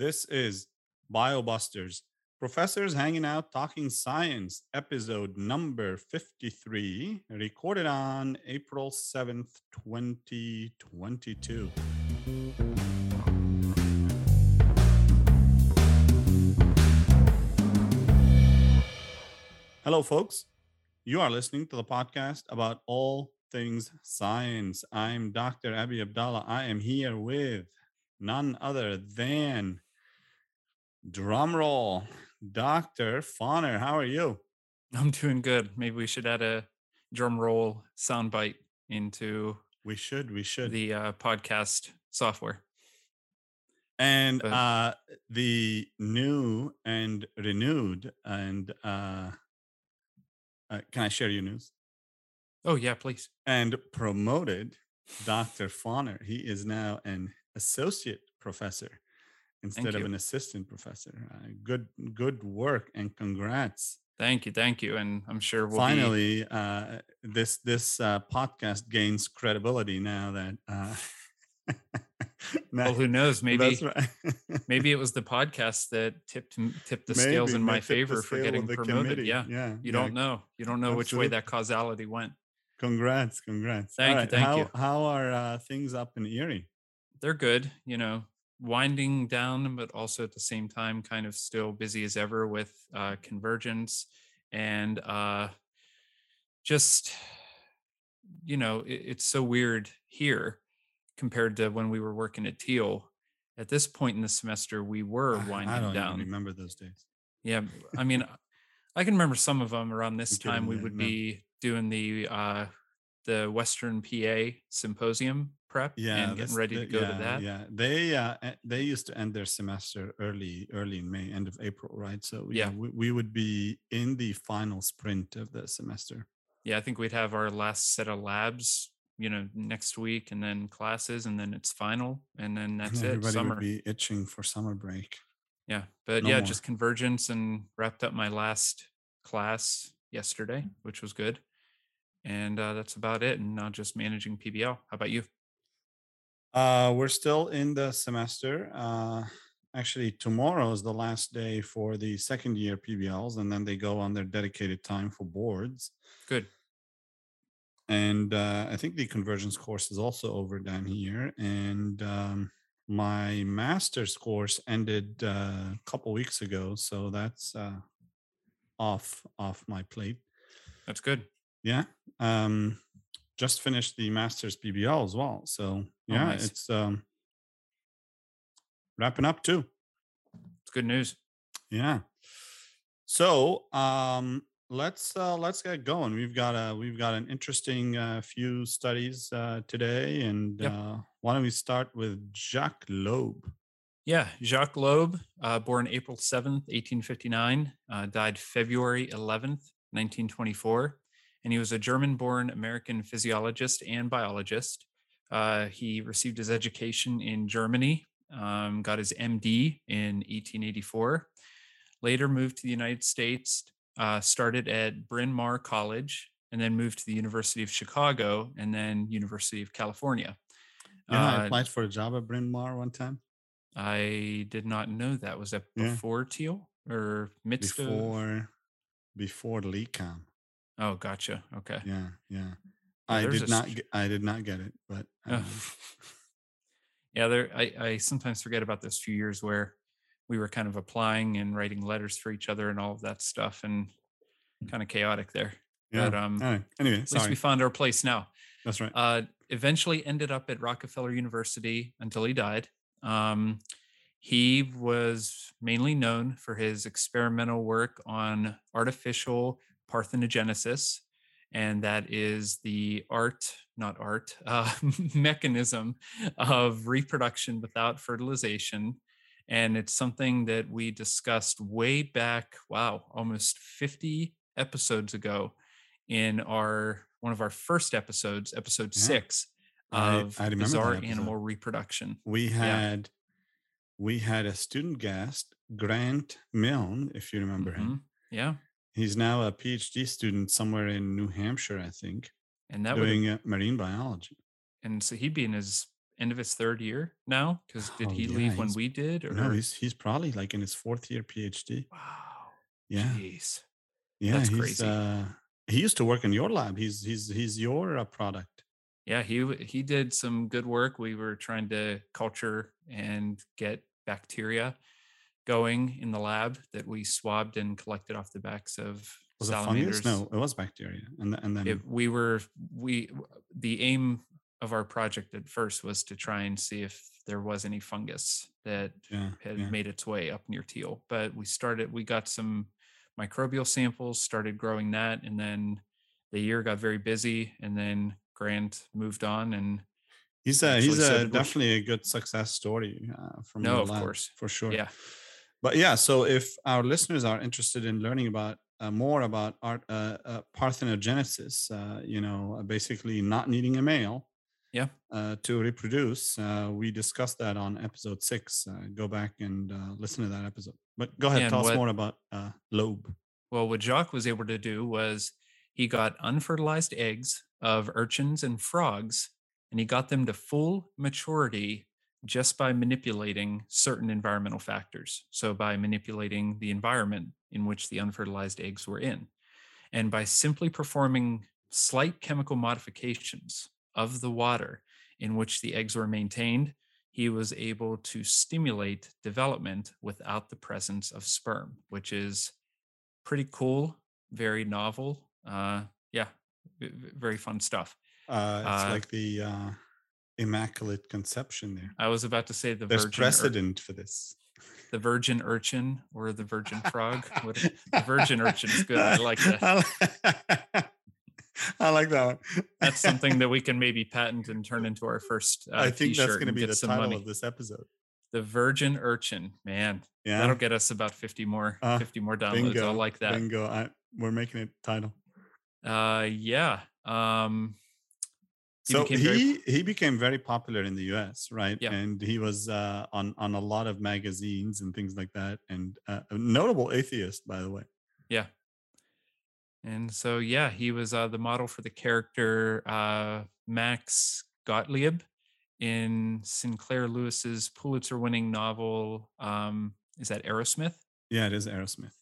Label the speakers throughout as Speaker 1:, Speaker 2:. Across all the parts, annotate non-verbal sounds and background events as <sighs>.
Speaker 1: This is BioBusters, Professors Hanging Out Talking Science, episode number 53, recorded on April 7th, 2022. Hello, folks. You are listening to the podcast about all things science. I'm Dr. Abi Abdallah. I am here with none other than drumroll, Dr. Fauner. How are you?
Speaker 2: I'm doing good. Maybe we should add a drum roll soundbite into
Speaker 1: We should, we should.
Speaker 2: the uh, podcast software.
Speaker 1: and
Speaker 2: but-
Speaker 1: uh the new and renewed and uh, uh can I share your news?
Speaker 2: Oh yeah, please.
Speaker 1: And promoted Dr. Fauner. He is now an associate professor instead of an assistant professor. Uh, good good work and congrats.
Speaker 2: Thank you, thank you, and I'm sure we'll be
Speaker 1: finally uh, this this uh, podcast gains credibility now that uh, <laughs> now-
Speaker 2: Well, who knows? Maybe
Speaker 1: that's right.
Speaker 2: maybe it <laughs> was the podcast that tipped tipped the scales in my
Speaker 1: may tip the
Speaker 2: favor for getting promoted.
Speaker 1: committee.
Speaker 2: Yeah,
Speaker 1: yeah
Speaker 2: you
Speaker 1: yeah.
Speaker 2: don't know. You don't know which way that causality went.
Speaker 1: congrats congrats
Speaker 2: Thank you,
Speaker 1: Alright,
Speaker 2: thank
Speaker 1: how,
Speaker 2: you.
Speaker 1: how are uh, things up in erie
Speaker 2: They're good, you know, winding down, but also at the same time, kind of still busy as ever with uh, convergence and uh, just, you know, it, it's so weird here compared to when we were working at Thiel. At this point in the semester, we were winding
Speaker 1: i don't
Speaker 2: down.
Speaker 1: remember those days
Speaker 2: Yeah, I mean, I can remember some of them around this time. We would be doing the uh, the Western PA symposium prep
Speaker 1: yeah
Speaker 2: and getting ready to go
Speaker 1: yeah,
Speaker 2: to that.
Speaker 1: yeah they uh e- they used to end their semester early early in may end of april right so yeah,
Speaker 2: Yeah.
Speaker 1: we, we would be in the final sprint of the semester
Speaker 2: yeah, I think we'd have our last set of labs, you know, next week, and then classes, and then it's final, and then
Speaker 1: And <laughs>
Speaker 2: that's it.
Speaker 1: everybody would be itching for summer break
Speaker 2: yeah, but
Speaker 1: no
Speaker 2: yeah,
Speaker 1: more.
Speaker 2: just convergence, and wrapped up my last class yesterday, which was good, and uh, that's about it. And now just managing PBL. How about you?
Speaker 1: Uh, we're still in the semester. Uh, actually, tomorrow is the last day for the second year PBLs, and then they go on their dedicated time for boards.
Speaker 2: Good.
Speaker 1: And uh, I think the convergence course is also over down here. And um, my master's course ended uh, a couple weeks ago, so that's uh, off off my plate.
Speaker 2: That's good.
Speaker 1: Yeah. Um, just finished the master's PBL as well. So yeah,
Speaker 2: nice.
Speaker 1: it's um, wrapping up too.
Speaker 2: It's good news.
Speaker 1: Yeah. So um, let's uh, let's get going. We've got a we've got an interesting uh, few studies uh, today, and
Speaker 2: Yep.
Speaker 1: uh, why don't we start with Jacques Loeb?
Speaker 2: Yeah, Jacques Loeb, uh, born April 7th, 1859, uh, died February 11th, 1924. And he was a German born American physiologist and biologist. Uh, he received his education in Germany, um, got his MD in 1884, later moved to the United States, uh, started at Bryn Mawr College, and then moved to the University of Chicago and then University of California.
Speaker 1: You know, I
Speaker 2: Uh,
Speaker 1: applied for a job at Bryn Mawr one time
Speaker 2: I did not know that. Was that
Speaker 1: Yeah.
Speaker 2: before Thiel or of?
Speaker 1: before before LECOM.
Speaker 2: Oh, gotcha. Okay.
Speaker 1: Yeah, yeah. I did not. Get, I did not get it, but um, <laughs>
Speaker 2: yeah, there. I, I sometimes forget about those few years where we were kind of applying and writing letters for each other and all of that stuff, and kind of chaotic there.
Speaker 1: yeah.
Speaker 2: But um,
Speaker 1: right. Anyway,
Speaker 2: at least we found our place now.
Speaker 1: That's right.
Speaker 2: Uh, eventually ended up at Rockefeller University until he died. Um, he was mainly known for his experimental work on artificial parthenogenesis, and that is the art, not art, <laughs> uh, mechanism of reproduction without fertilization. And it's something that we discussed way back, wow, almost 50 episodes ago in our one of our first episodes, episode
Speaker 1: Yeah.
Speaker 2: six
Speaker 1: I-
Speaker 2: of
Speaker 1: I that
Speaker 2: bizarre animal reproduction.
Speaker 1: we had we had a student guest, Grant Milne, if you remember him.
Speaker 2: Mhm. Yeah.
Speaker 1: He's now a PhD student somewhere in New Hampshire, I think,
Speaker 2: And that
Speaker 1: doing uh, marine biology.
Speaker 2: and so he'd be in his end of his third year now. Because did
Speaker 1: Oh
Speaker 2: he
Speaker 1: yeah,
Speaker 2: leave when we did?
Speaker 1: no,
Speaker 2: Or
Speaker 1: he's he's probably like in his fourth year PhD.
Speaker 2: wow,
Speaker 1: Yeah,
Speaker 2: jeez,
Speaker 1: yeah,
Speaker 2: that's crazy.
Speaker 1: uh he used to work in your lab. He's he's he's your uh, product.
Speaker 2: Yeah, he he did some good work. We were trying to culture and get bacteria going in the lab that we swabbed and collected off the backs of
Speaker 1: Was it fungus?
Speaker 2: salamanders.
Speaker 1: No, it was bacteria. And and then
Speaker 2: it, we were we the aim of our project at first was to try and see if there was any fungus that
Speaker 1: yeah,
Speaker 2: had
Speaker 1: yeah.
Speaker 2: made its way up near Thiel but we started we got some microbial samples started growing that and then the year got very busy and then grant moved on and
Speaker 1: He's a he's a definitely a good success story uh, from
Speaker 2: No, of
Speaker 1: lab,
Speaker 2: course.
Speaker 1: for sure.
Speaker 2: yeah
Speaker 1: But yeah, so if our listeners are interested in learning about uh, more about art uh, uh, parthenogenesis, uh, you know, uh, basically not needing a male
Speaker 2: yeah
Speaker 1: uh, to reproduce, uh, we discussed that on episode six. Uh, go back and uh, listen to that episode. But go ahead,
Speaker 2: And
Speaker 1: tell us more about uh, Loeb.
Speaker 2: Well, what Jacques was able to do was he got unfertilized eggs of urchins and frogs, and he got them to full maturity just by manipulating certain environmental factors. So, by manipulating the environment in which the unfertilized eggs were in. And by simply performing slight chemical modifications of the water in which the eggs were maintained, he was able to stimulate development without the presence of sperm, which is pretty cool, very novel. Uh, yeah, very fun stuff.
Speaker 1: Uh, it's
Speaker 2: Uh,
Speaker 1: like the uh, immaculate conception there.
Speaker 2: I was about to say the
Speaker 1: There's
Speaker 2: virgin, ur-
Speaker 1: precedent for this.
Speaker 2: the virgin urchin or the virgin <laughs> frog. What, the virgin urchin is good. I like that. <laughs>
Speaker 1: I like, that one.
Speaker 2: That's something that we can maybe patent and turn into our first. Uh,
Speaker 1: I think that's going to be the title
Speaker 2: money.
Speaker 1: of this episode.
Speaker 2: The virgin urchin, man,
Speaker 1: Yeah.
Speaker 2: that'll get us about fifty more,
Speaker 1: Uh,
Speaker 2: fifty more downloads.
Speaker 1: bingo.
Speaker 2: I like that.
Speaker 1: Bingo. I, we're making it title.
Speaker 2: Uh, yeah. Um, He
Speaker 1: so
Speaker 2: became very-
Speaker 1: he he became very popular in the U.S. right
Speaker 2: Yeah.
Speaker 1: and he was uh, on on a lot of magazines and things like that and uh, a notable atheist by the way
Speaker 2: Yeah. And so yeah, he was uh, the model for the character uh, Max Gottlieb in Sinclair Lewis's Pulitzer-winning novel. Um, is that Arrowsmith?
Speaker 1: yeah it is Arrowsmith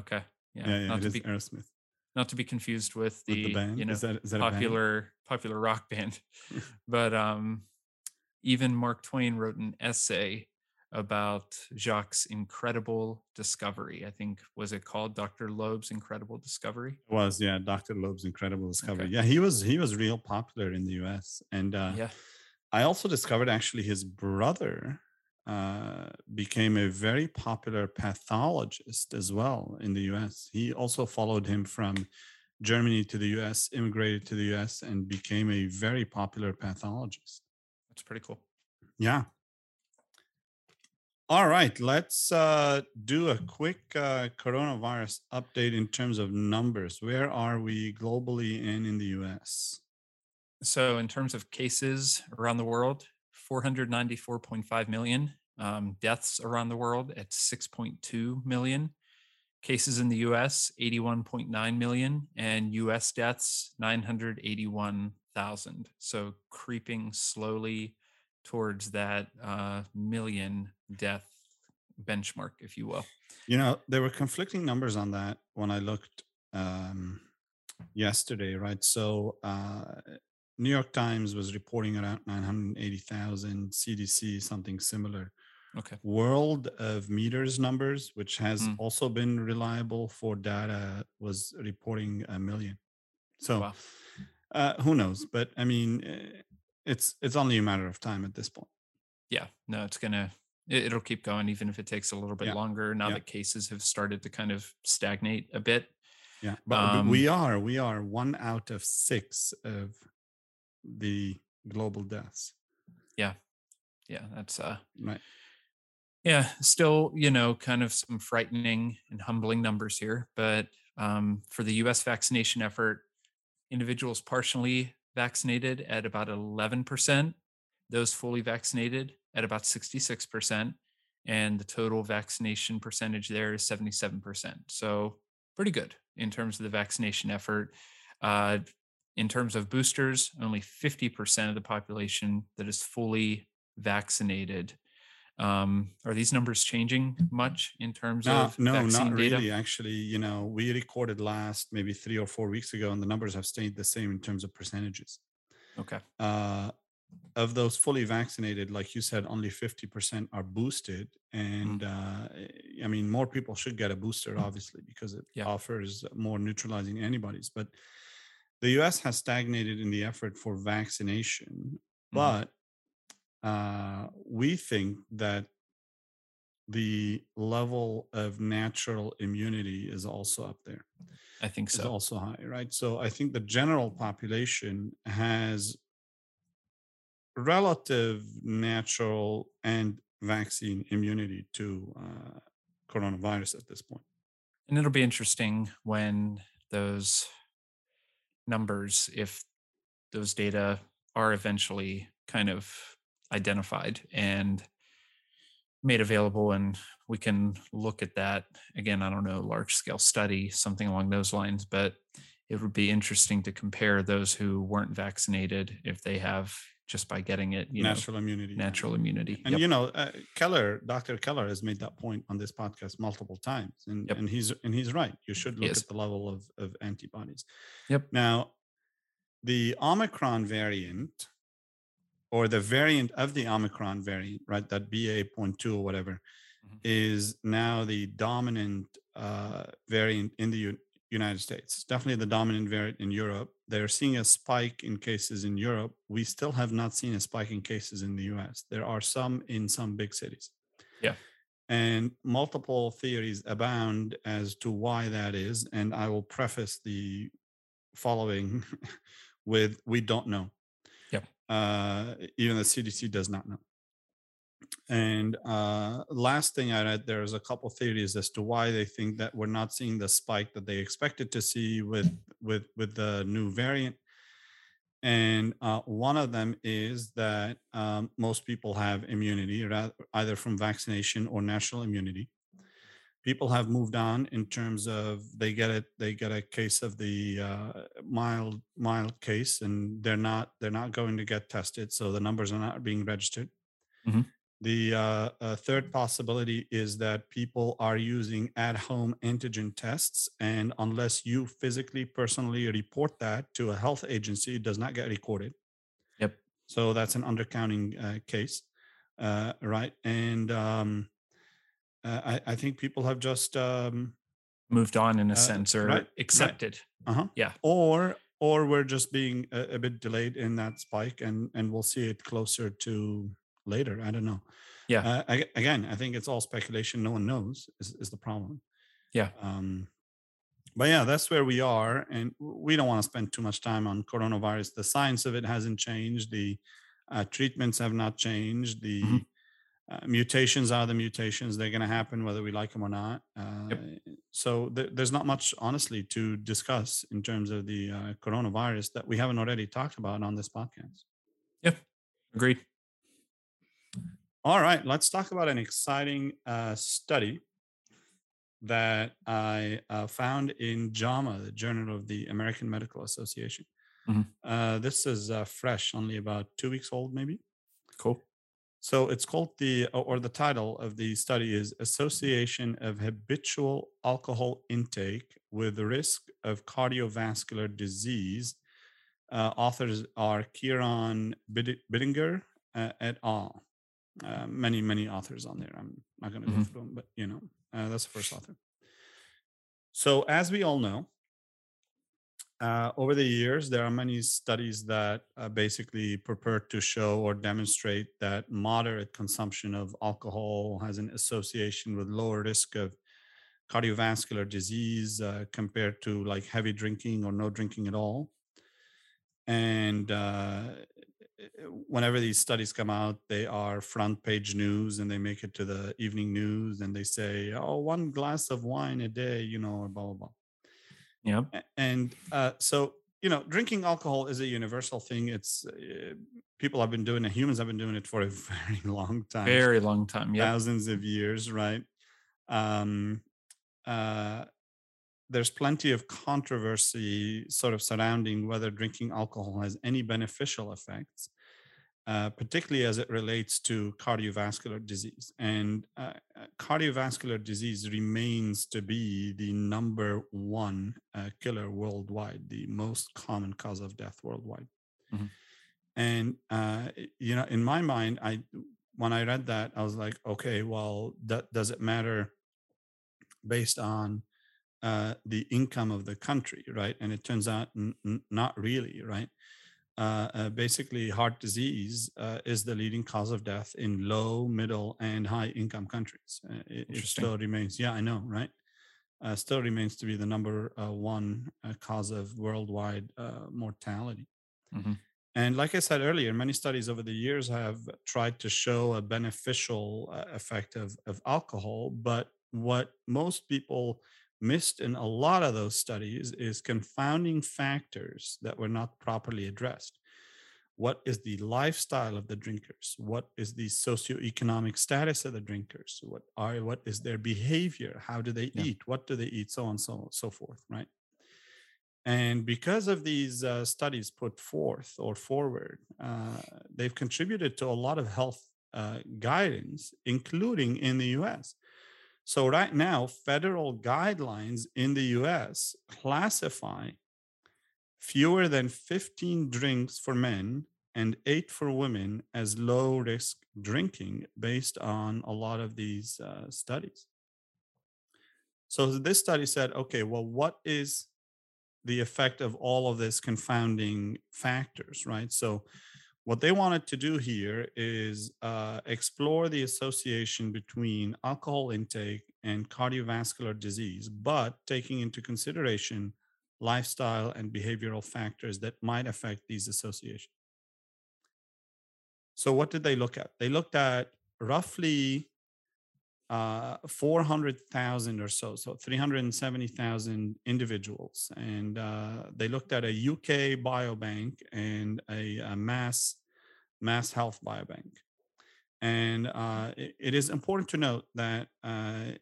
Speaker 2: Okay. Yeah.
Speaker 1: yeah, yeah,
Speaker 2: not
Speaker 1: it is
Speaker 2: be
Speaker 1: Arrowsmith
Speaker 2: not to be confused with the,
Speaker 1: with the band
Speaker 2: you know
Speaker 1: is that is that
Speaker 2: popular popular rock band. <laughs> <laughs> but um, even Mark Twain wrote an essay about Jacques' incredible discovery. I think was it called Dr. Loeb's Incredible Discovery?
Speaker 1: It was yeah dr loeb's incredible discovery
Speaker 2: Okay.
Speaker 1: yeah he was he was real popular in the us and uh
Speaker 2: yeah.
Speaker 1: i also discovered actually his brother uh became a very popular pathologist as well in the us he also followed him from germany to the us immigrated to the us and became a very popular pathologist.
Speaker 2: That's pretty cool.
Speaker 1: yeah. All right let's uh do a quick uh coronavirus update in terms of numbers. Where are we globally and in the us
Speaker 2: So, in terms of cases around the world, 494.5 million. Um, deaths around the world at 6.2 million. Cases in the US, 81.9 million. And US deaths, 981,000. So, creeping slowly towards that uh, million death benchmark, if you will.
Speaker 1: You know, there were conflicting numbers on that when I looked um, yesterday, right? So, uh, New York Times was reporting around 980,000, CDC something similar.
Speaker 2: Okay.
Speaker 1: World of Meters numbers, which has
Speaker 2: Mm.
Speaker 1: also been reliable for data, was reporting a million. So,
Speaker 2: Wow.
Speaker 1: uh, who knows? But I mean, eh, it's it's only a matter of time at this point.
Speaker 2: Yeah. No, it's going to. It'll keep going, even if it takes a little bit
Speaker 1: Yeah,
Speaker 2: longer. Now
Speaker 1: yeah.
Speaker 2: that cases have started to kind of stagnate a bit,
Speaker 1: Yeah, but, but we
Speaker 2: Um,
Speaker 1: are we are one out of six of the global deaths.
Speaker 2: yeah Yeah. that's uh
Speaker 1: Right.
Speaker 2: yeah still you know kind of some frightening and humbling numbers here but um, for the us vaccination effort individuals partially vaccinated at about 11% those fully vaccinated at about 66% and the total vaccination percentage there is 77% so pretty good in terms of the vaccination effort uh, in terms of boosters, only 50% of the population that is fully vaccinated. Um, are these numbers changing much in terms
Speaker 1: No,
Speaker 2: of
Speaker 1: no, not
Speaker 2: data?
Speaker 1: really. Actually, you know, we recorded last maybe three or four weeks ago, and the numbers have stayed the same in terms of percentages.
Speaker 2: Okay.
Speaker 1: Uh, of those fully vaccinated, like you said, only 50% are boosted. And
Speaker 2: Mhm.
Speaker 1: uh, I mean, more people should get a booster, obviously, because it
Speaker 2: Yeah.
Speaker 1: offers more neutralizing antibodies. But the US has stagnated in the effort for vaccination.
Speaker 2: Mhm.
Speaker 1: But uh, we think that the level of natural immunity is also up there
Speaker 2: I think so.
Speaker 1: also high right so i think the general population has relative natural and vaccine immunity to uh, coronavirus at this point
Speaker 2: And it'll be interesting when those numbers, if those data are eventually kind of identified and made available, and we can look at that again. I don't know, large scale study, something along those lines, but it would be interesting to compare those who weren't vaccinated if they have just by getting it, you know,
Speaker 1: natural immunity
Speaker 2: natural immunity.
Speaker 1: and
Speaker 2: Yep.
Speaker 1: you know uh, keller dr keller has made that point on this podcast multiple times and,
Speaker 2: Yep.
Speaker 1: and he's and he's right you should look at the level of, of antibodies
Speaker 2: Yep.
Speaker 1: now the omicron variant or the variant of the omicron variant right that ba.2 or whatever
Speaker 2: Mhm.
Speaker 1: is now the dominant uh, variant in the united states. It's definitely the dominant variant in europe. They're seeing a spike in cases in europe. We still have not seen a spike in cases in the us there are some in some big cities.
Speaker 2: Yeah.
Speaker 1: and multiple theories abound as to why that is and i will preface the following <laughs> with we don't know.
Speaker 2: Yeah.
Speaker 1: uh, even the cdc does not know and uh, last thing I read, there's a couple theories as to why they think that we're not seeing the spike that they expected to see with with with the new variant. And uh, one of them is that um, most people have immunity, either from vaccination or natural immunity. People have moved on in terms of they get it, they get a case of the uh, mild mild case, and they're not they're not going to get tested, so the numbers are not being registered.
Speaker 2: Mhm.
Speaker 1: The uh, uh, third possibility is that people are using at home antigen tests. And unless you physically, personally report that to a health agency, it does not get recorded.
Speaker 2: Yep.
Speaker 1: So that's an undercounting uh, case. Uh, right. And um, uh, I, I think people have just, um,
Speaker 2: Moved on in a
Speaker 1: Uh,
Speaker 2: sense or
Speaker 1: right, right.
Speaker 2: accepted.
Speaker 1: uh-huh.
Speaker 2: Yeah.
Speaker 1: or, or we're just being a, a bit delayed in that spike and, and we'll see it closer to later. I don't know.
Speaker 2: Yeah.
Speaker 1: Uh, ag- again, I think it's all speculation. No one knows is, is the problem.
Speaker 2: Yeah.
Speaker 1: Um, but yeah, that's where we are, and we don't want to spend too much time on coronavirus. The science of it hasn't changed. The uh, treatments have not changed. The
Speaker 2: Mhm.
Speaker 1: uh, mutations are the mutations. They're going to happen whether we like them or not. Uh, So th- there's not much, honestly, to discuss in terms of the uh, coronavirus that we haven't already talked about on this podcast.
Speaker 2: Yep, Agreed.
Speaker 1: All right, let's talk about an exciting uh, study that I uh, found in JAMA, the Journal of the American Medical Association.
Speaker 2: Mhm.
Speaker 1: Uh, this is uh, fresh, only about two weeks old, maybe.
Speaker 2: Cool.
Speaker 1: So it's called the, or the title of the study is Association of Habitual Alcohol Intake with the Risk of Cardiovascular Disease. Uh, authors are Kieran Bid- Biddinger uh, et al. Uh, many, many authors on there. I'm not going to go
Speaker 2: Mhm.
Speaker 1: through them, but you know, uh, that's the first author. So, as we all know, uh, over the years, there are many studies that uh, basically purport to show or demonstrate that moderate consumption of alcohol has an association with lower risk of cardiovascular disease uh, compared to like heavy drinking or no drinking at all. And uh, whenever these studies come out, they are front page news and they make it to the evening news and they say, oh, one glass of wine a day, you know, or blah, blah, blah. Yeah. And uh, so you know drinking alcohol is a universal thing it's uh, people have been doing it humans have been doing it for a <laughs> very long time
Speaker 2: Very long time. Yep.
Speaker 1: thousands of years right um uh there's plenty of controversy sort of surrounding whether drinking alcohol has any beneficial effects, uh, particularly as it relates to cardiovascular disease. And uh, uh cardiovascular disease remains to be the number one uh, killer worldwide, the most common cause of death worldwide. Mm-hmm. And uh, you know, in my mind, I when I read that, I was like, okay, well, that, does it matter based on uh, the income of the country, right? And it turns out n- n- not really, right? Uh, uh, basically, heart disease uh, is the leading cause of death in low, middle, and high income countries. Uh, it, it, still remains, yeah, I know, right? Uh, still remains to be the number one cause of worldwide mortality. Mm-hmm. And like I said earlier, many studies over the years have tried to show a beneficial effect of, of alcohol, but what most people missed in a lot of those studies is confounding factors that were not properly addressed. What is the lifestyle of the drinkers? What is the socioeconomic status of the drinkers? What are what is their behavior? How do they yeah. eat? What do they eat? So on, so so forth, right? And because of these uh, studies put forth or forward, uh, they've contributed to a lot of health uh, guidance, including in the US. So, right now, federal guidelines in the US classify fewer than 15 drinks for men and eight for women as low risk drinking based on a lot of these uh, studies. So, this study said, okay, well, what is the effect of all of this confounding factors, right? So, what they wanted to do here is uh, explore the association between alcohol intake and cardiovascular disease, but taking into consideration lifestyle and behavioral factors that might affect these associations. So, what did they look at? They looked at roughly uh, 400,000 or so, so 370,000 individuals. And uh, they looked at a UK biobank and a, a mass, mass health biobank. And uh, it, it is important to note that uh,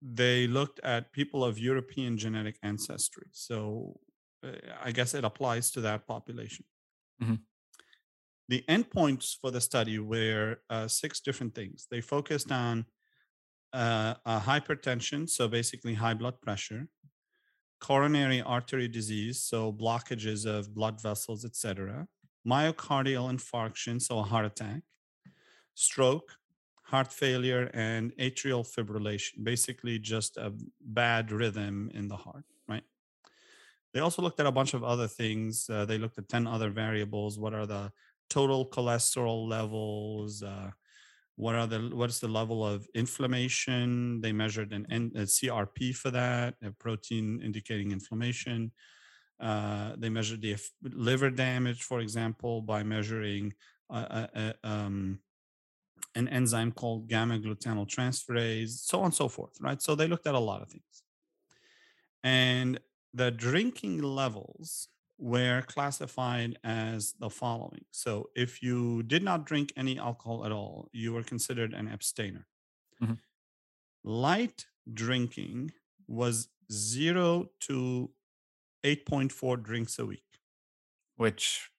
Speaker 1: they looked at people of European genetic ancestry. So uh, I guess it applies to that population. Mm-hmm. The endpoints for the study were uh, six different things. They focused on uh, hypertension, so basically high blood pressure, coronary artery disease, so blockages of blood vessels, etc., myocardial infarction, so a heart attack, stroke, heart failure, and atrial fibrillation, basically just a bad rhythm in the heart, right? They also looked at a bunch of other things. Uh, they looked at 10 other variables. What are the total cholesterol levels, uh, what are the what's the level of inflammation? They measured an, an a crp for that a protein indicating inflammation. Uh, they measured the liver damage for example by measuring uh, uh, um, an enzyme called gamma glutamyltransferase so on and so forth right? So they looked at a lot of things. And the drinking levels were classified as the following. So, if you did not drink any alcohol at all, you were considered an abstainer. Mm-hmm. Light drinking was zero to 8.4 drinks a week,
Speaker 2: which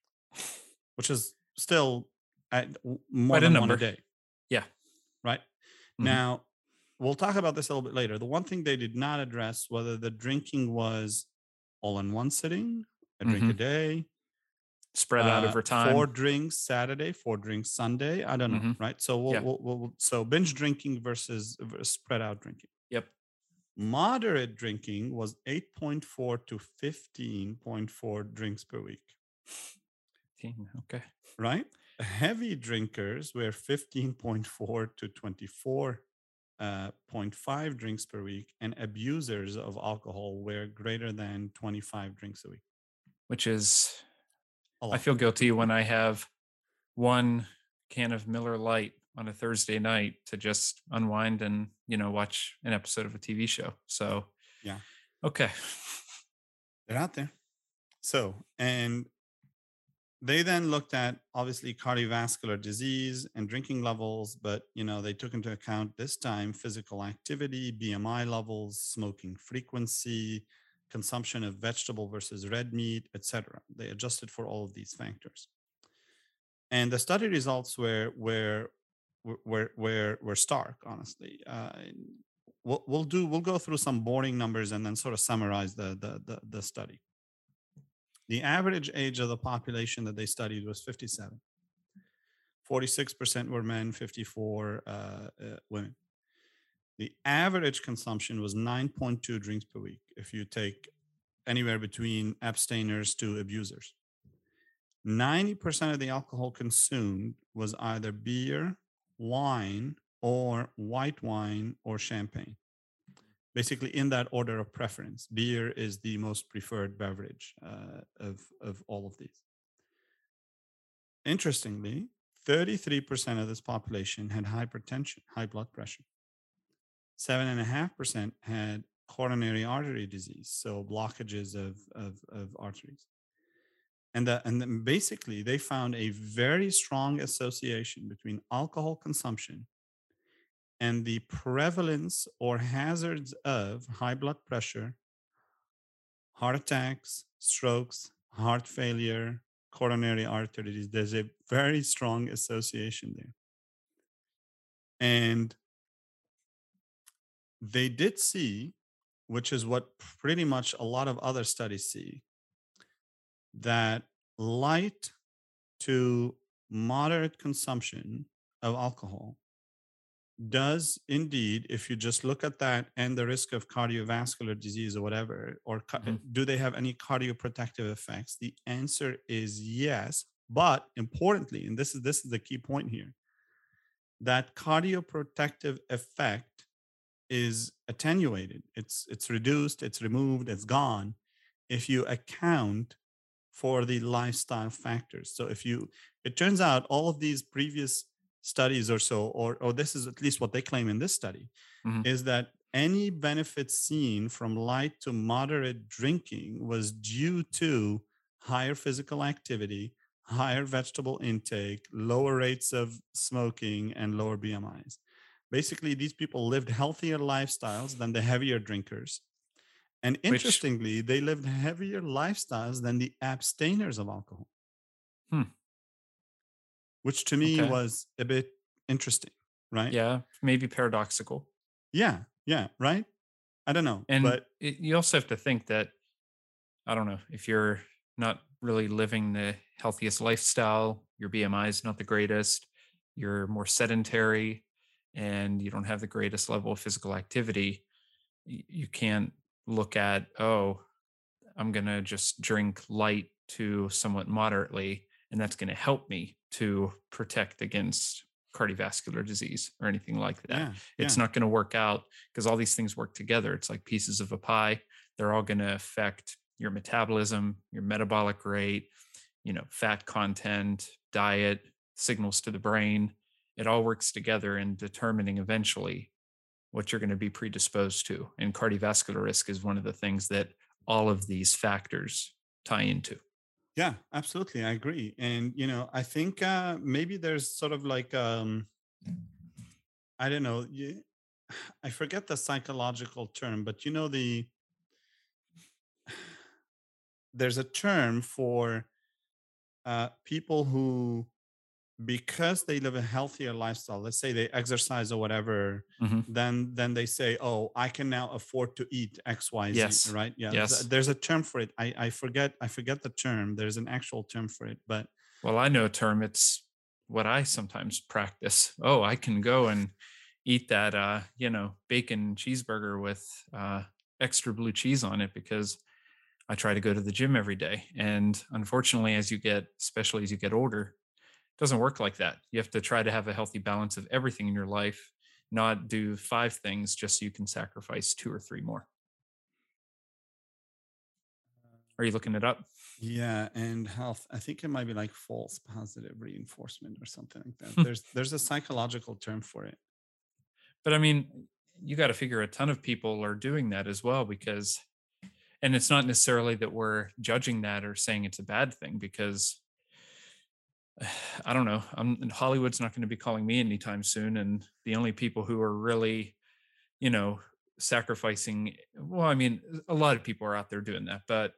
Speaker 1: which is still at more than one a day.
Speaker 2: Yeah.
Speaker 1: Right. Mm-hmm. Now, we'll talk about this a little bit later. The one thing they did not address whether the drinking was all in one sitting a drink mm-hmm. a day
Speaker 2: spread out uh, over time.
Speaker 1: four drinks saturday four drinks sunday i don't know mm-hmm. right? So we'll, yeah. we'll, we'll, so binge drinking versus, spread out drinking.
Speaker 2: Yep.
Speaker 1: Moderate drinking was 8.4 to 15.4 drinks per week.
Speaker 2: 15 okay.
Speaker 1: Right? Heavy drinkers were 15.4 to 24 uh, 0.5 drinks per week, and abusers of alcohol were greater than 25 drinks a week
Speaker 2: which is I feel guilty when I have one can of Miller Lite on a Thursday night to just unwind and you know watch an episode of a TV show. So
Speaker 1: yeah,
Speaker 2: okay,
Speaker 1: they're out there. So and they then looked at obviously cardiovascular disease and drinking levels but you know they took into account this time physical activity bmi levels smoking frequency consumption of vegetable versus red meat etc they adjusted for all of these factors and the study results were were were were, were stark honestly uh, we'll, we'll do we'll go through some boring numbers and then sort of summarize the the, the, the study the average age of the population that they studied was 57. 46% were men, 54 uh, uh, women. The average consumption was 9.2 drinks per week if you take anywhere between abstainers to abusers. 90% of the alcohol consumed was either beer, wine, or white wine or champagne basically in that order of preference. Beer is the most preferred beverage uh, of, of all of these. Interestingly, 33% of this population had hypertension, high blood pressure. 7.5% had coronary artery disease, so blockages of, of, of arteries. And, the, and basically, they found a very strong association between alcohol consumption and the prevalence or hazards of high blood pressure, heart attacks, strokes, heart failure, coronary artery disease. There's a very strong association there. And they did see, which is what pretty much a lot of other studies see, that light to moderate consumption of alcohol does indeed, if you just look at that and the risk of cardiovascular disease or whatever, or mm-hmm. do they have any cardioprotective effects? The answer is yes. But importantly, and this is this is the key point here, that cardioprotective effect is attenuated. It's it's reduced, it's removed, it's gone if you account for the lifestyle factors. So if you it turns out all of these previous studies or so, or, or this is at least what they claim in this study, mm-hmm. is that any benefit seen from light to moderate drinking was due to higher physical activity, higher vegetable intake, lower rates of smoking, and lower BMIs. Basically, these people lived healthier lifestyles than the heavier drinkers. And interestingly, Which, they lived heavier lifestyles than the abstainers of alcohol. Hmm which to me okay. was a bit interesting, right?
Speaker 2: Yeah, maybe paradoxical.
Speaker 1: Yeah, yeah, right. I don't know,
Speaker 2: and
Speaker 1: but
Speaker 2: it, you also have to think that I don't know if you're not really living the healthiest lifestyle, your BMI is not the greatest, you're more sedentary, and you don't have the greatest level of physical activity. You can't look at oh, I'm gonna just drink light to somewhat moderately, and that's going to help me to protect against cardiovascular disease or anything like that. Yeah, it's yeah. not going to work out because all these things work together. It's like pieces of a pie. They're all going to affect your metabolism, your metabolic rate, you know, fat content, diet, signals to the brain. It all works together in determining eventually what you're going to be predisposed to. And cardiovascular risk is one of the things that all of these factors tie into.
Speaker 1: Yeah, absolutely. I agree. And, you know, I think uh, maybe there's sort of like, um, I don't know, <sighs> I forget the psychological term, but you know, the, <sighs> there's a term for uh, people who because they live a healthier lifestyle let's say they exercise or whatever mm-hmm. then then they say oh i can now afford to eat x y z yes. right yeah yes. there's a term for it i i forget i forget the term there's an actual term for it but
Speaker 2: well i know a term it's what i sometimes practice oh i can go and eat that uh you know bacon cheeseburger with uh extra blue cheese on it because i try to go to the gym every day and unfortunately as you get especially as you get older doesn't work like that. You have to try to have a healthy balance of everything in your life, not do five things just so you can sacrifice two or three more. Are you looking it up?
Speaker 1: Yeah, and health. I think it might be like false positive reinforcement or something like that. <laughs> there's there's a psychological term for it.
Speaker 2: But I mean, you got to figure a ton of people are doing that as well because and it's not necessarily that we're judging that or saying it's a bad thing because I don't know. I'm Hollywood's not going to be calling me anytime soon, and the only people who are really, you know, sacrificing. Well, I mean, a lot of people are out there doing that, but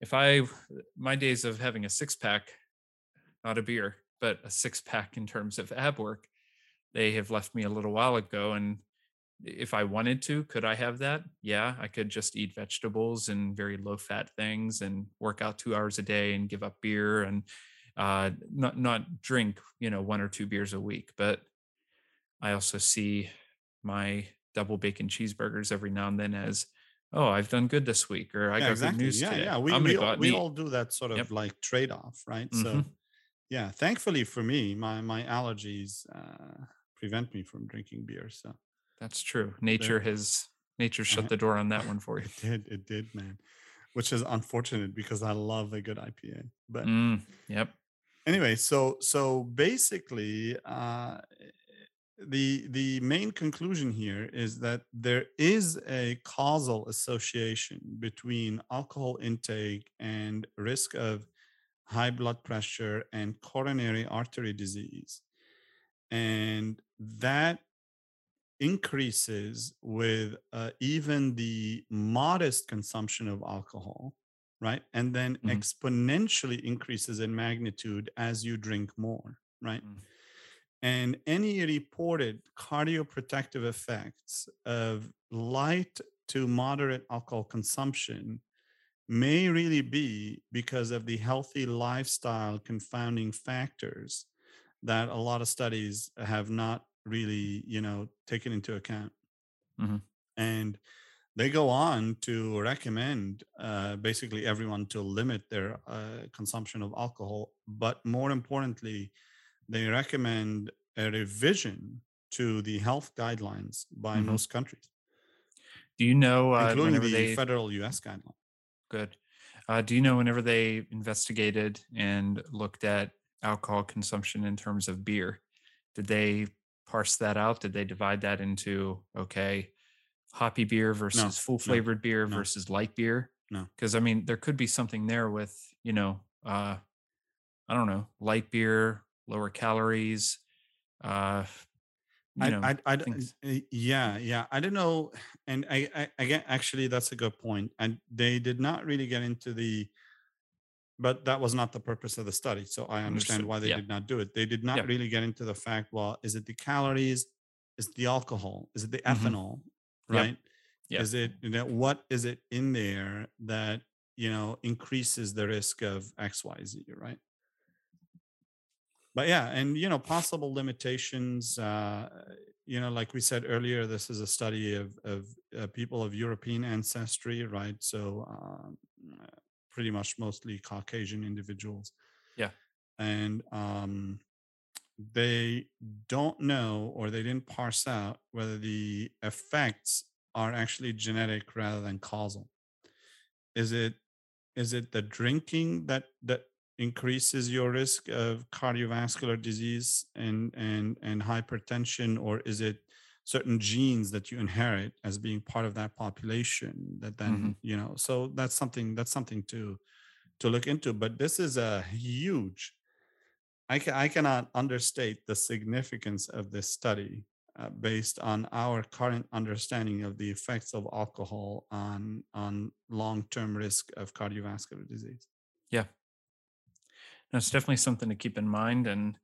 Speaker 2: if I my days of having a six pack, not a beer, but a six pack in terms of ab work, they have left me a little while ago, and if I wanted to, could I have that? Yeah, I could just eat vegetables and very low fat things and work out two hours a day and give up beer and uh, not not drink you know one or two beers a week. But I also see my double bacon cheeseburgers every now and then as oh I've done good this week or I
Speaker 1: Yeah,
Speaker 2: got good news
Speaker 1: Yeah,
Speaker 2: today.
Speaker 1: yeah. We we all, we all do that sort
Speaker 2: Yep.
Speaker 1: of like trade off, right? So
Speaker 2: hmm
Speaker 1: yeah, thankfully for me, my my allergies uh, prevent me from drinking beer. So
Speaker 2: That's true. Nature has nature <laughs> shut
Speaker 1: uh,
Speaker 2: the door on that one for you.
Speaker 1: it did, it did, man. Which is unfortunate because I love a good IPA. But
Speaker 2: Mm, yep.
Speaker 1: Anyway, so so basically, uh, the the main conclusion here is that there is a causal association between alcohol intake and risk of high blood pressure and coronary artery disease. And that increases with uh, even the modest consumption of alcohol right? And then
Speaker 2: Mhm,
Speaker 1: exponentially increases in magnitude as you drink more right?
Speaker 2: Mm,
Speaker 1: and any reported cardioprotective effects of light to moderate alcohol consumption may really be because of the healthy lifestyle confounding factors that a lot of studies have not really, you know, taken into account.
Speaker 2: mhm,
Speaker 1: And they go on to recommend uh, basically everyone to limit their uh, consumption of alcohol. But more importantly, they recommend a revision to the health guidelines by
Speaker 2: mhm.
Speaker 1: most countries,
Speaker 2: Do you know uh,
Speaker 1: including the
Speaker 2: they
Speaker 1: federal US guideline.
Speaker 2: good? Uh, do you know whenever they investigated and looked at alcohol consumption in terms of beer, did they parse that out? Did they divide that into okay, hoppy beer
Speaker 1: No,
Speaker 2: versus full
Speaker 1: no,
Speaker 2: flavored beer
Speaker 1: no,
Speaker 2: versus light beer?
Speaker 1: no.
Speaker 2: Because I mean, there could be something there with you know, uh, I don't know, light beer, lower calories, uh, you
Speaker 1: I,
Speaker 2: know,
Speaker 1: I, I, uh, yeah, yeah. I don't know. And I, I, again, actually, that's a good point. And they did not really get into the, but that was not the purpose of the study. So I understand
Speaker 2: Understood.
Speaker 1: why they
Speaker 2: Yeah.
Speaker 1: did not do it. They did not
Speaker 2: Yeah.
Speaker 1: really get into the fact, well, is it the calories? Is it the alcohol? Is it the
Speaker 2: hmm
Speaker 1: ethanol?
Speaker 2: Yep.
Speaker 1: Right?
Speaker 2: Yeah.
Speaker 1: Is it, you know, what is it in there that, you know, increases the risk of XYZ, right? but yeah and you know possible limitations uh you know like we said earlier this is a study of of uh, people of european ancestry right so um, pretty much mostly caucasian individuals
Speaker 2: Yeah.
Speaker 1: and um they don't know or they didn't parse out whether the effects are actually genetic rather than causal is it is it the drinking that that increases your risk of cardiovascular disease and and and hypertension, or is it certain genes that you inherit as being part of that population that then mm-hmm. you know? So that's something that's something to to look into. But this is a huge. I ca- I cannot understate the significance of this study uh, based on our current understanding of the effects of alcohol on on long term risk of cardiovascular disease.
Speaker 2: Yeah. It's definitely something to keep in mind. And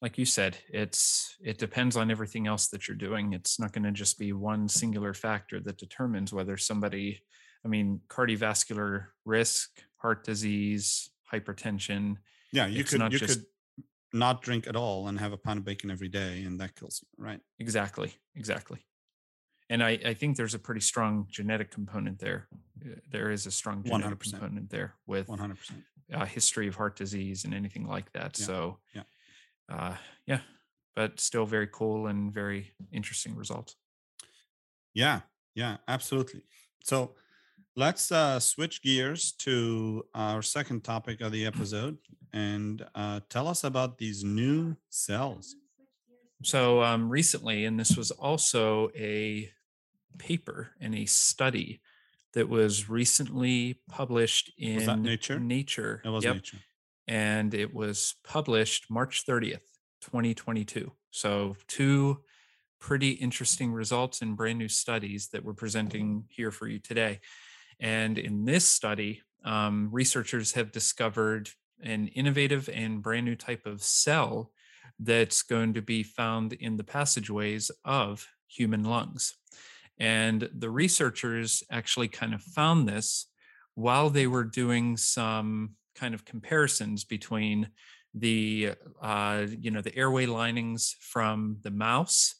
Speaker 2: like you said, it's it depends on everything else that you're doing. It's not going to just be one singular factor that determines whether somebody, I mean, cardiovascular risk, heart disease, hypertension.
Speaker 1: Yeah, you
Speaker 2: It's
Speaker 1: could
Speaker 2: not
Speaker 1: you
Speaker 2: just
Speaker 1: could not drink at all and have a pound of bacon every day, and that kills you, right?
Speaker 2: exactly, exactly. And I, I think there's a pretty strong genetic component there. Uh, There is a strong genetic
Speaker 1: percent,
Speaker 2: component there with
Speaker 1: one hundred percent.
Speaker 2: uh, history of heart disease and anything like that.
Speaker 1: Yeah,
Speaker 2: So,
Speaker 1: yeah,
Speaker 2: uh, yeah, but still very cool and very interesting results.
Speaker 1: yeah, yeah, absolutely. So let's uh, switch gears to our second topic of the episode, and uh, tell us about these new cells.
Speaker 2: So, um, recently, and this was also a paper and a study that was recently published in
Speaker 1: nature?
Speaker 2: Nature.
Speaker 1: It was
Speaker 2: Yep.
Speaker 1: nature.
Speaker 2: and it was published March 30th, 2022. So, two pretty interesting results in brand new studies that we're presenting here for you today. And in this study, um, researchers have discovered an innovative and brand new type of cell that's going to be found in the passageways of human lungs. And the researchers actually kind of found this while they were doing some kind of comparisons between the uh, you know the airway linings from the mouse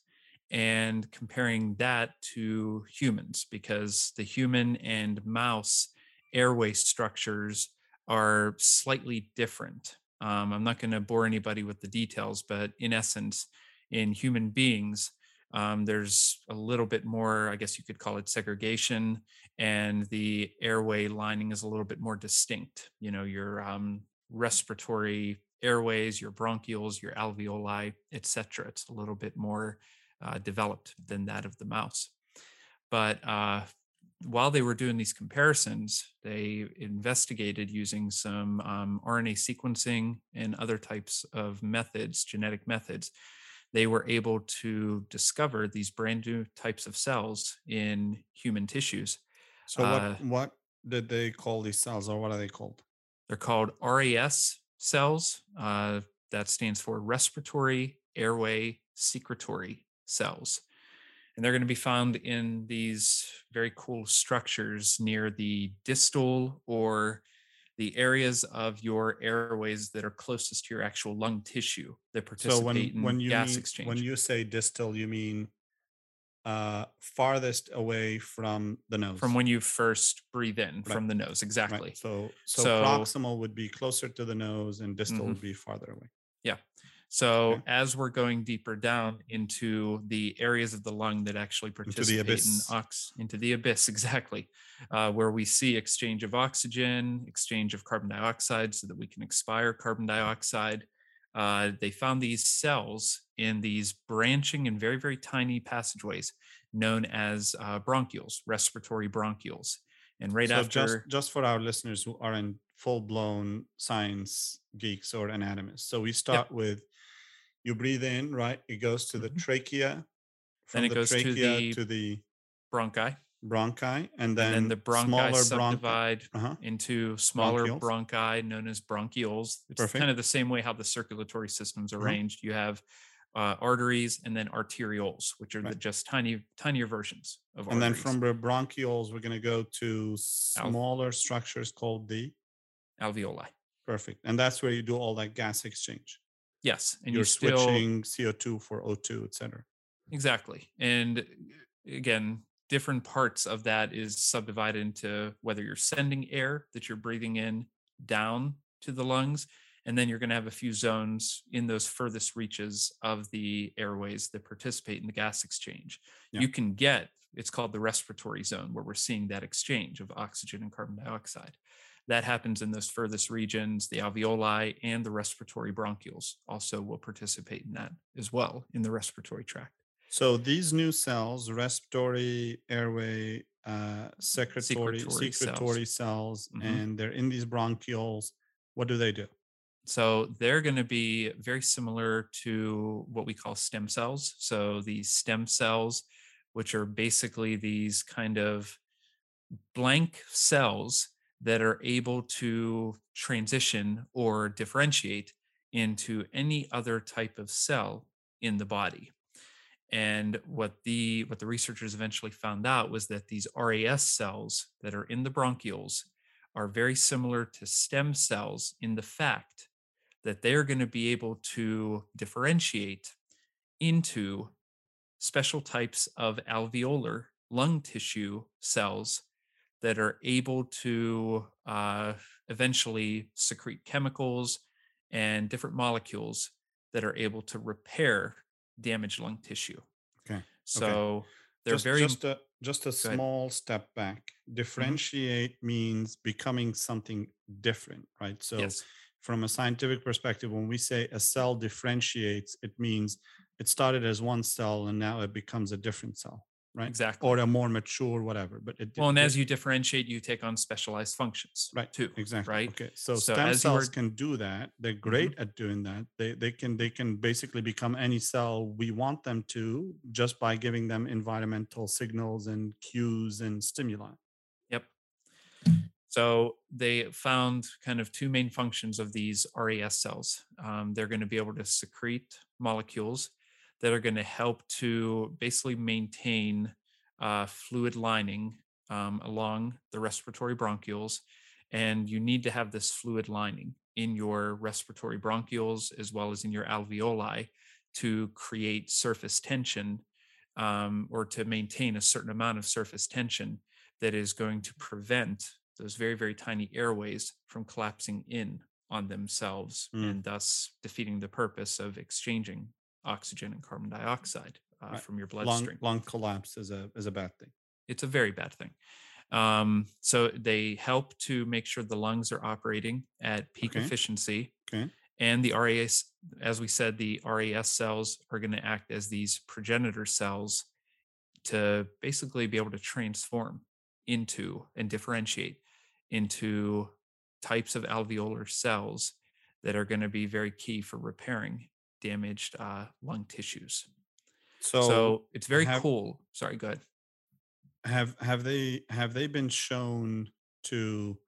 Speaker 2: and comparing that to humans because the human and mouse airway structures are slightly different. Um, I'm not going to bore anybody with the details, but in essence, in human beings, um, there's a little bit more, I guess you could call it segregation, and the airway lining is a little bit more distinct. You know, your um, respiratory airways, your bronchioles, your alveoli, etc. It's a little bit more uh, developed than that of the mouse. But uh, while they were doing these comparisons, they investigated using some um, RNA sequencing and other types of methods, genetic methods. They were able to discover these brand new types of cells in human tissues.
Speaker 1: So what
Speaker 2: Uh,
Speaker 1: what did they call these cells, or what are they called?
Speaker 2: they're called RAS cells. Uh, that stands for respiratory airway secretory cells. And they're going to be found in these very cool structures near the distal or the areas of your airways that are closest to your actual lung tissue that
Speaker 1: So when
Speaker 2: participate in
Speaker 1: when you
Speaker 2: gas
Speaker 1: mean when you say distal, you mean uh farthest away from the nose.
Speaker 2: from when you first breathe in
Speaker 1: right?
Speaker 2: from the nose.
Speaker 1: Right.
Speaker 2: Exactly.
Speaker 1: So so
Speaker 2: So,
Speaker 1: proximal would be closer to the nose, and distal
Speaker 2: mhm.
Speaker 1: would be farther away.
Speaker 2: Yeah.
Speaker 1: Okay.
Speaker 2: So as we're going deeper down into the areas of the lung that actually
Speaker 1: Into the
Speaker 2: participate in ox into the abyss, <laughs> exactly, uh, where we see exchange of oxygen, exchange of carbon dioxide, so that we can expire carbon dioxide. Uh, they found these cells in these branching and very very tiny passageways known as uh, bronchioles, respiratory bronchioles. And right
Speaker 1: So just
Speaker 2: after,
Speaker 1: just for our listeners who aren't full blown science geeks or anatomists, so we
Speaker 2: yep,
Speaker 1: start with you breathe in, right? It goes to the
Speaker 2: mhm.
Speaker 1: trachea,
Speaker 2: then it
Speaker 1: the
Speaker 2: goes to
Speaker 1: trachea
Speaker 2: the
Speaker 1: to the
Speaker 2: bronchi,
Speaker 1: bronchi, and
Speaker 2: and then the bronchi
Speaker 1: smaller bronchi.
Speaker 2: subdivide
Speaker 1: Uh-huh.
Speaker 2: into smaller
Speaker 1: Bronchioles.
Speaker 2: bronchi known as bronchioles. It's kind of the same way how the circulatory system's
Speaker 1: Uh-huh.
Speaker 2: arranged. You have uh, arteries and then arterioles, which are the just tiny, tinier versions of
Speaker 1: And then from the bronchioles, we're going to go to
Speaker 2: Al-
Speaker 1: smaller structures called the
Speaker 2: alveoli.
Speaker 1: perfect. And that's where you do all that gas exchange.
Speaker 2: Yes, and you
Speaker 1: You're
Speaker 2: still
Speaker 1: switching CO2 for O2, etc.
Speaker 2: exactly. And uh, again, different parts of that is subdivided into whether you're sending air that you're breathing in down to the lungs, and then you're going to have a few zones in those furthest reaches of the airways that participate in the gas exchange.
Speaker 1: Yeah.
Speaker 2: You can get it's called the respiratory zone where we're seeing that exchange of oxygen and carbon dioxide. That happens in those furthest regions. The alveoli and the respiratory bronchioles also will participate in that as well in the respiratory tract.
Speaker 1: So these new cells, respiratory, airway, uh, secretory,
Speaker 2: Secretory cells.
Speaker 1: secretory cells,
Speaker 2: Mhm.
Speaker 1: and they're in these bronchioles. What do they do?
Speaker 2: So they're going to be very similar to what we call stem cells. So these stem cells, which are basically these kind of blank cells that are able to transition or differentiate into any other type of cell in the body. And what the what the researchers eventually found out was that these RAS cells that are in the bronchioles are very similar to stem cells in the fact that they're going to be able to differentiate into special types of alveolar lung tissue cells that are able to uh, eventually secrete chemicals and different molecules that are able to repair damaged lung tissue.
Speaker 1: Okay. Okay.
Speaker 2: So they're
Speaker 1: Just
Speaker 2: very
Speaker 1: just a just a
Speaker 2: go ahead.
Speaker 1: small step back.
Speaker 2: Mhm.
Speaker 1: Differentiate means becoming something different, right? So
Speaker 2: Yes.
Speaker 1: from a scientific perspective, when we say a cell differentiates, it means it started as one cell and now it becomes a different cell. Right?
Speaker 2: Exactly.
Speaker 1: Or a more mature, whatever. But it
Speaker 2: well, and
Speaker 1: it-
Speaker 2: as you differentiate, you take on specialized functions,
Speaker 1: right
Speaker 2: Too
Speaker 1: exactly
Speaker 2: right.
Speaker 1: okay so,
Speaker 2: So
Speaker 1: stem cells can do that they're
Speaker 2: Mm-hmm.
Speaker 1: great at doing that they they can they can basically become any cell we want them to just by giving them environmental signals and cues and stimuli
Speaker 2: Yep. So they found kind of two main functions of these RAS cells. Um, they're going to be able to secrete molecules that are going to help to basically maintain uh, fluid lining um, along the respiratory bronchioles. And you need to have this fluid lining in your respiratory bronchioles as well as in your alveoli to create surface tension um, or to maintain a certain amount of surface tension that is going to prevent those very, very tiny airways from collapsing in on themselves
Speaker 1: Mm.
Speaker 2: and thus defeating the purpose of exchanging oxygen and carbon dioxide uh,
Speaker 1: Right.
Speaker 2: from your bloodstream.
Speaker 1: lung collapse is a is a bad thing
Speaker 2: It's a very bad thing. Um, so they help to make sure the lungs are operating at peak
Speaker 1: Okay.
Speaker 2: efficiency.
Speaker 1: Okay.
Speaker 2: And the RAS, as we said, the RAS cells are going to act as these progenitor cells to basically be able to transform into and differentiate into types of alveolar cells that are going to be very key for repairing damaged uh, lung tissues.
Speaker 1: so,
Speaker 2: So, it's very
Speaker 1: have-
Speaker 2: cool. Sorry, go ahead.
Speaker 1: have have they have they been shown to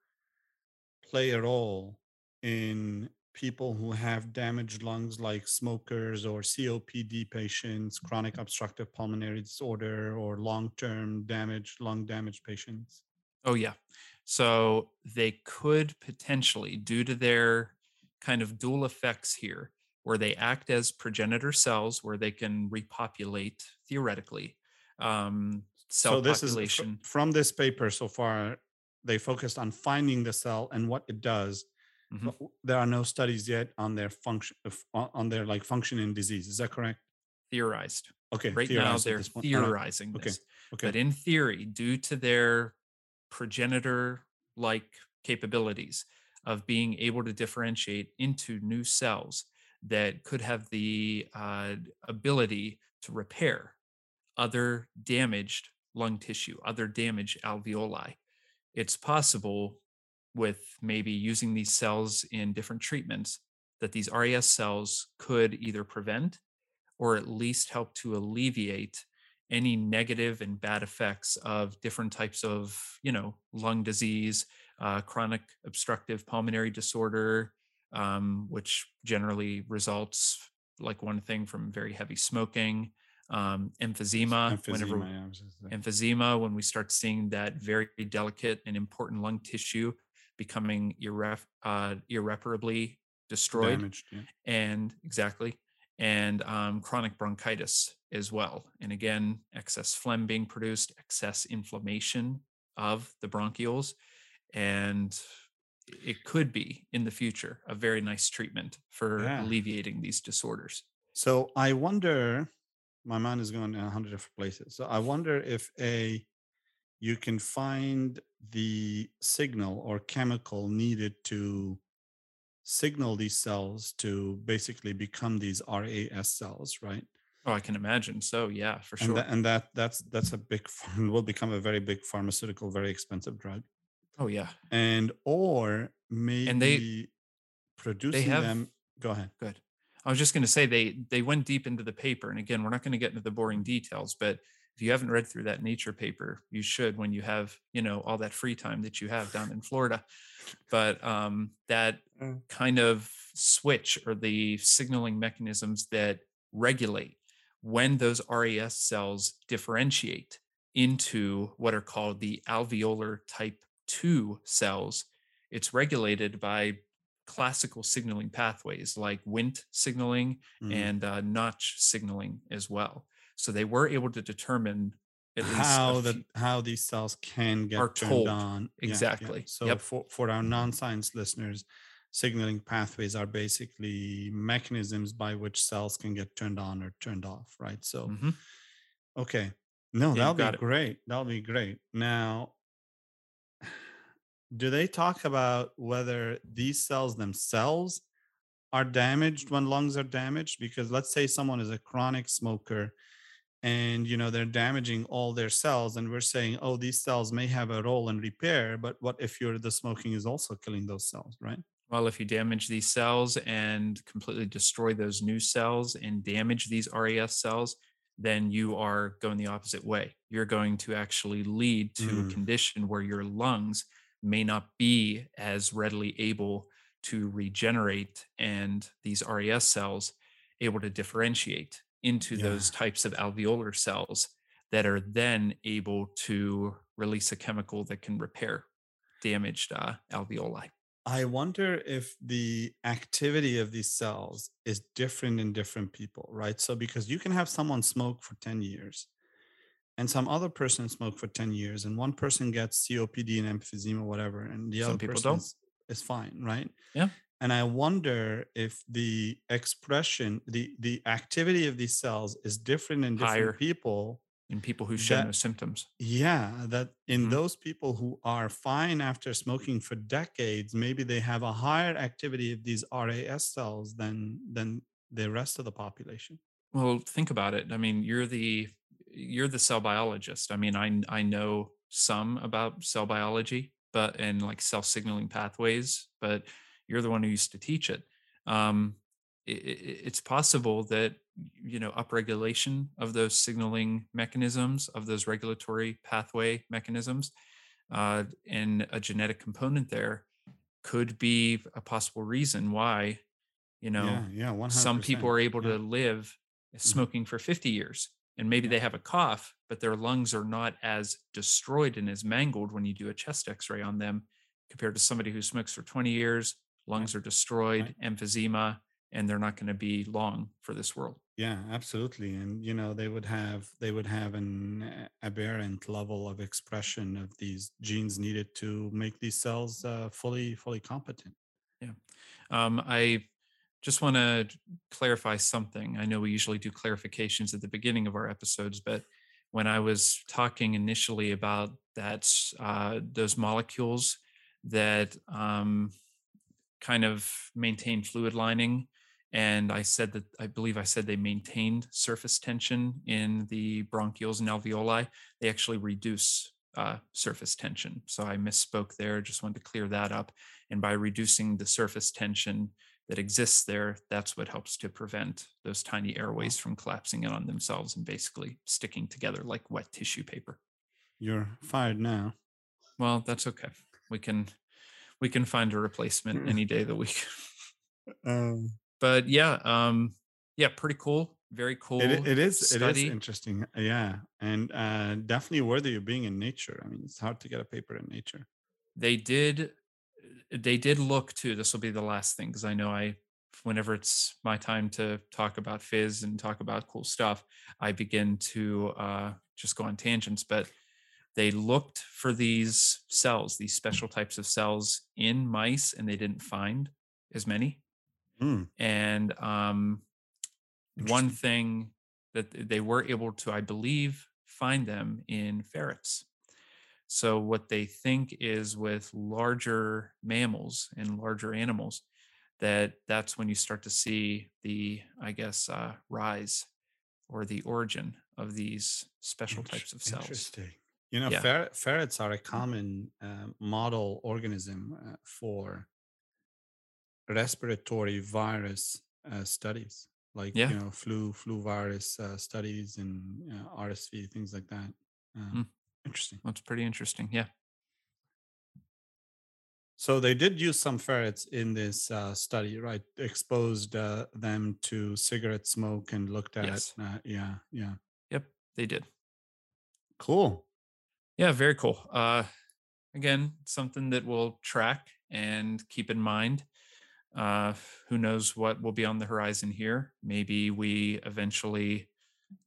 Speaker 1: play a role in people who have damaged lungs like smokers or COPD patients, chronic obstructive pulmonary disorder or long-term damaged lung damage patients?
Speaker 2: Oh, yeah. So they could potentially, due to their kind of dual effects here, where they act as progenitor cells, where they can repopulate theoretically um, cell
Speaker 1: so this is from this paper so far they focused on finding the cell and what it does
Speaker 2: Mhm.
Speaker 1: but there are no studies yet on their function on on their like function in disease is that correct
Speaker 2: theorized.
Speaker 1: okay
Speaker 2: Right now, they're
Speaker 1: this point. All right,
Speaker 2: theorizing
Speaker 1: Okay.
Speaker 2: this.
Speaker 1: okay
Speaker 2: But in theory, due to their progenitor like capabilities of being able to differentiate into new cells that could have the uh, ability to repair other damaged lung tissue, other damaged alveoli, it's possible with maybe using these cells in different treatments that these RAS cells could either prevent or at least help to alleviate any negative and bad effects of different types of you know lung disease uh, chronic obstructive pulmonary disorder um, which generally results like one thing from very heavy smoking um, emphysema, whenever
Speaker 1: Emphysema, yeah, just saying.
Speaker 2: emphysema when we start seeing that very delicate and important lung tissue becoming irref- uh, irreparably destroyed
Speaker 1: damaged yeah.
Speaker 2: and exactly and um, chronic bronchitis as well and again excess phlegm being produced excess inflammation of the bronchioles and it could be in the future a very nice treatment for
Speaker 1: Yeah.
Speaker 2: alleviating these disorders
Speaker 1: So I wonder, my mind is going in a hundred different places. So I wonder if a you can find the signal or chemical needed to signal these cells to basically become these RAS cells, right?
Speaker 2: oh i can imagine so yeah for
Speaker 1: And
Speaker 2: sure
Speaker 1: that, and that that's that's a big <laughs> will become a very big pharmaceutical, very expensive drug.
Speaker 2: Oh yeah
Speaker 1: And or maybe
Speaker 2: And they-
Speaker 1: producing
Speaker 2: have-
Speaker 1: them. Go ahead.
Speaker 2: Good. I was just going to say they they went deep into the paper, and again, we're not going to get into the boring details, but if you haven't read through that Nature paper, you should when you have you know all that free time that you have down in Florida. But um, that
Speaker 1: Mm.
Speaker 2: kind of switch or the signaling mechanisms that regulate when those RAS cells differentiate into what are called the alveolar type 2 cells, it's regulated by classical signaling pathways like Wnt signaling
Speaker 1: Mhm.
Speaker 2: and uh, Notch signaling as well. So they were able to determine at least a
Speaker 1: how the how these cells can get
Speaker 2: are
Speaker 1: turned
Speaker 2: told.
Speaker 1: on Yeah, yeah.
Speaker 2: Exactly.
Speaker 1: so
Speaker 2: Yep.
Speaker 1: for for our non-science listeners signaling pathways are basically mechanisms by which cells can get turned on or turned off right so
Speaker 2: Mhm.
Speaker 1: okay no
Speaker 2: you
Speaker 1: that'll be
Speaker 2: it.
Speaker 1: great that'll be great now do they talk about whether these cells themselves are damaged when lungs are damaged? Because let's say someone is a chronic smoker and you know they're damaging all their cells and we're saying oh these cells may have a role in repair but what if you're the smoking is also killing those cells right?
Speaker 2: Well if you damage these cells and completely destroy those new cells and damage these ras cells then you are going the opposite way. You're going to actually lead to mm. a condition where your lungs may not be as readily able to regenerate and these RES cells able to differentiate into yeah. those types of alveolar cells that are then able to release a chemical that can repair damaged uh, alveoli.
Speaker 1: I wonder if the activity of these cells is different in different people, right? So, because you can have someone smoke for 10 years and some other person smoke for 10 years, and one person gets COPD and emphysema, whatever, and the some other person is, is fine, right?
Speaker 2: Yeah.
Speaker 1: And i wonder if the expression the the activity of these cells is different in different Higher people
Speaker 2: in people who show no symptoms.
Speaker 1: Yeah that in mm-hmm. those people who are fine after smoking for decades maybe they have a higher activity of these ras cells than than the rest of the population.
Speaker 2: Well think about it. I mean you're the you're the cell biologist i mean i i know some about cell biology but and like cell signaling pathways but you're the one who used to teach it. Um, it, it's possible that you know upregulation of those signaling mechanisms of those regulatory pathway mechanisms uh, and a genetic component there could be a possible reason why you know
Speaker 1: yeah, yeah
Speaker 2: some people are able yeah. to live mm-hmm. smoking for 50 years and maybe they have a cough but their lungs are not as destroyed and as mangled when you do a chest x-ray on them compared to somebody who smokes for 20 years lungs are destroyed, emphysema, and they're not going to be long for this world.
Speaker 1: Yeah, absolutely. And you know, they would have they would have an aberrant level of expression of these genes needed to make these cells uh, fully fully competent.
Speaker 2: Yeah, um, I just want to clarify something. I know we usually do clarifications at the beginning of our episodes, but when I was talking initially about that, uh, those molecules that um, kind of maintain fluid lining. And I said that I believe I said they maintained surface tension in the bronchioles and alveoli. They actually reduce uh, surface tension. So I misspoke there. Just wanted to clear that up. And by reducing the surface tension that exists there, that's what helps to prevent those tiny airways from collapsing in on themselves and basically sticking together like wet tissue paper.
Speaker 1: You're fired now.
Speaker 2: Well, that's okay. We can we can find a replacement mm. any day of the week. <laughs> um, but yeah, um, yeah, pretty cool. Very cool.
Speaker 1: it, it is. Study. It is interesting. Uh, yeah, and uh, definitely worthy of being in nature. I mean, it's hard to get a paper in nature.
Speaker 2: They did. They did look to. This will be the last thing because I know I whenever it's my time to talk about fizz and talk about cool stuff, I begin to uh, just go on tangents. But they looked for these cells, these special types of cells in mice, and they didn't find as many. Mm. And um, one thing that they were able to, I believe, find them in ferrets. So, what they think is with larger mammals and larger animals, that that's when you start to see the, I guess, uh, rise or the origin of these special types of cells.
Speaker 1: Interesting. You know, yeah. fer- ferrets are a common uh, model organism uh, for respiratory virus uh, studies, like yeah. you know, flu flu virus uh, studies and RSV things like that. Mm. Interesting.
Speaker 2: That's pretty interesting. Yeah.
Speaker 1: So they did use some ferrets in this uh, study, right? Exposed uh, them to cigarette smoke and looked at. Yes. Uh, yeah, yeah.
Speaker 2: Yep, they did.
Speaker 1: Cool.
Speaker 2: Yeah, very cool. Uh, again, something that we'll track and keep in mind. Uh, who knows what will be on the horizon here? Maybe we eventually,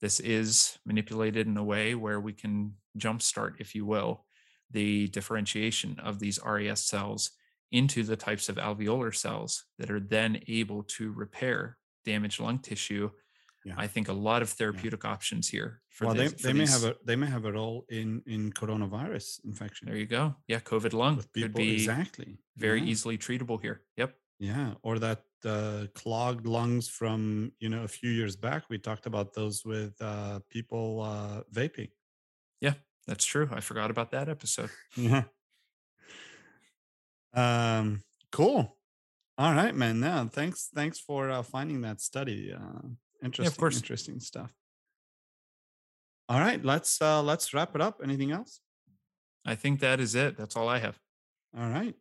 Speaker 2: this is manipulated in a way where we can jumpstart, if you will, the differentiation of these RES cells into the types of alveolar cells that are then able to repair damaged lung tissue yeah. I think a lot of therapeutic yeah. options here.
Speaker 1: For well, this, they, they may have a they may have a role in in coronavirus infection.
Speaker 2: There you go. Yeah, COVID lung people, could be
Speaker 1: exactly
Speaker 2: very
Speaker 1: yeah.
Speaker 2: easily treatable here. Yep.
Speaker 1: Yeah, or that uh, clogged lungs from you know a few years back. We talked about those with uh, people uh, vaping.
Speaker 2: Yeah, that's true. I forgot about that episode.
Speaker 1: Yeah. Um. Cool. All right, man. Now, thanks. Thanks for uh, finding that study. Uh, interesting.
Speaker 2: course.
Speaker 1: Interesting stuff. All right. Let's uh, let's wrap it up. Anything else?
Speaker 2: I think that is it. That's all I have.
Speaker 1: All right.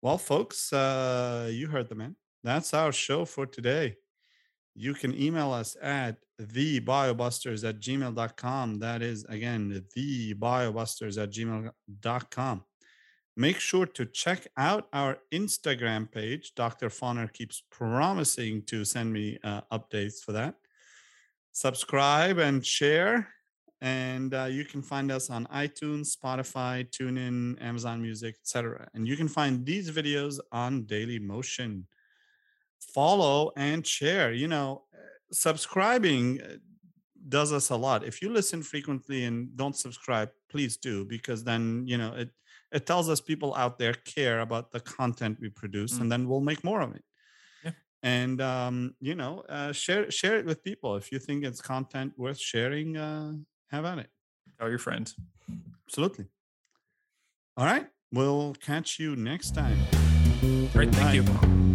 Speaker 1: Well, folks, uh, you heard the man. That's our show for today. You can email us at thebiobusters at gmail.com. That is, again, thebiobusters at gmail.com. Make sure to check out our Instagram page. Dr. Fauner keeps promising to send me uh, updates for that. Subscribe and share and uh, you can find us on itunes spotify tunein amazon music etc and you can find these videos on daily motion follow and share you know uh, subscribing uh, does us a lot if you listen frequently and don't subscribe please do because then you know it it tells us people out there care about the content we produce
Speaker 2: Mm.
Speaker 1: and then we'll make more of it
Speaker 2: Yeah.
Speaker 1: and um, you know uh, share share it with people if you think it's content worth sharing uh, have at it
Speaker 2: Tell your friends.
Speaker 1: absolutely all right we'll catch you next time
Speaker 2: Great. Thank
Speaker 1: Bye.
Speaker 2: you.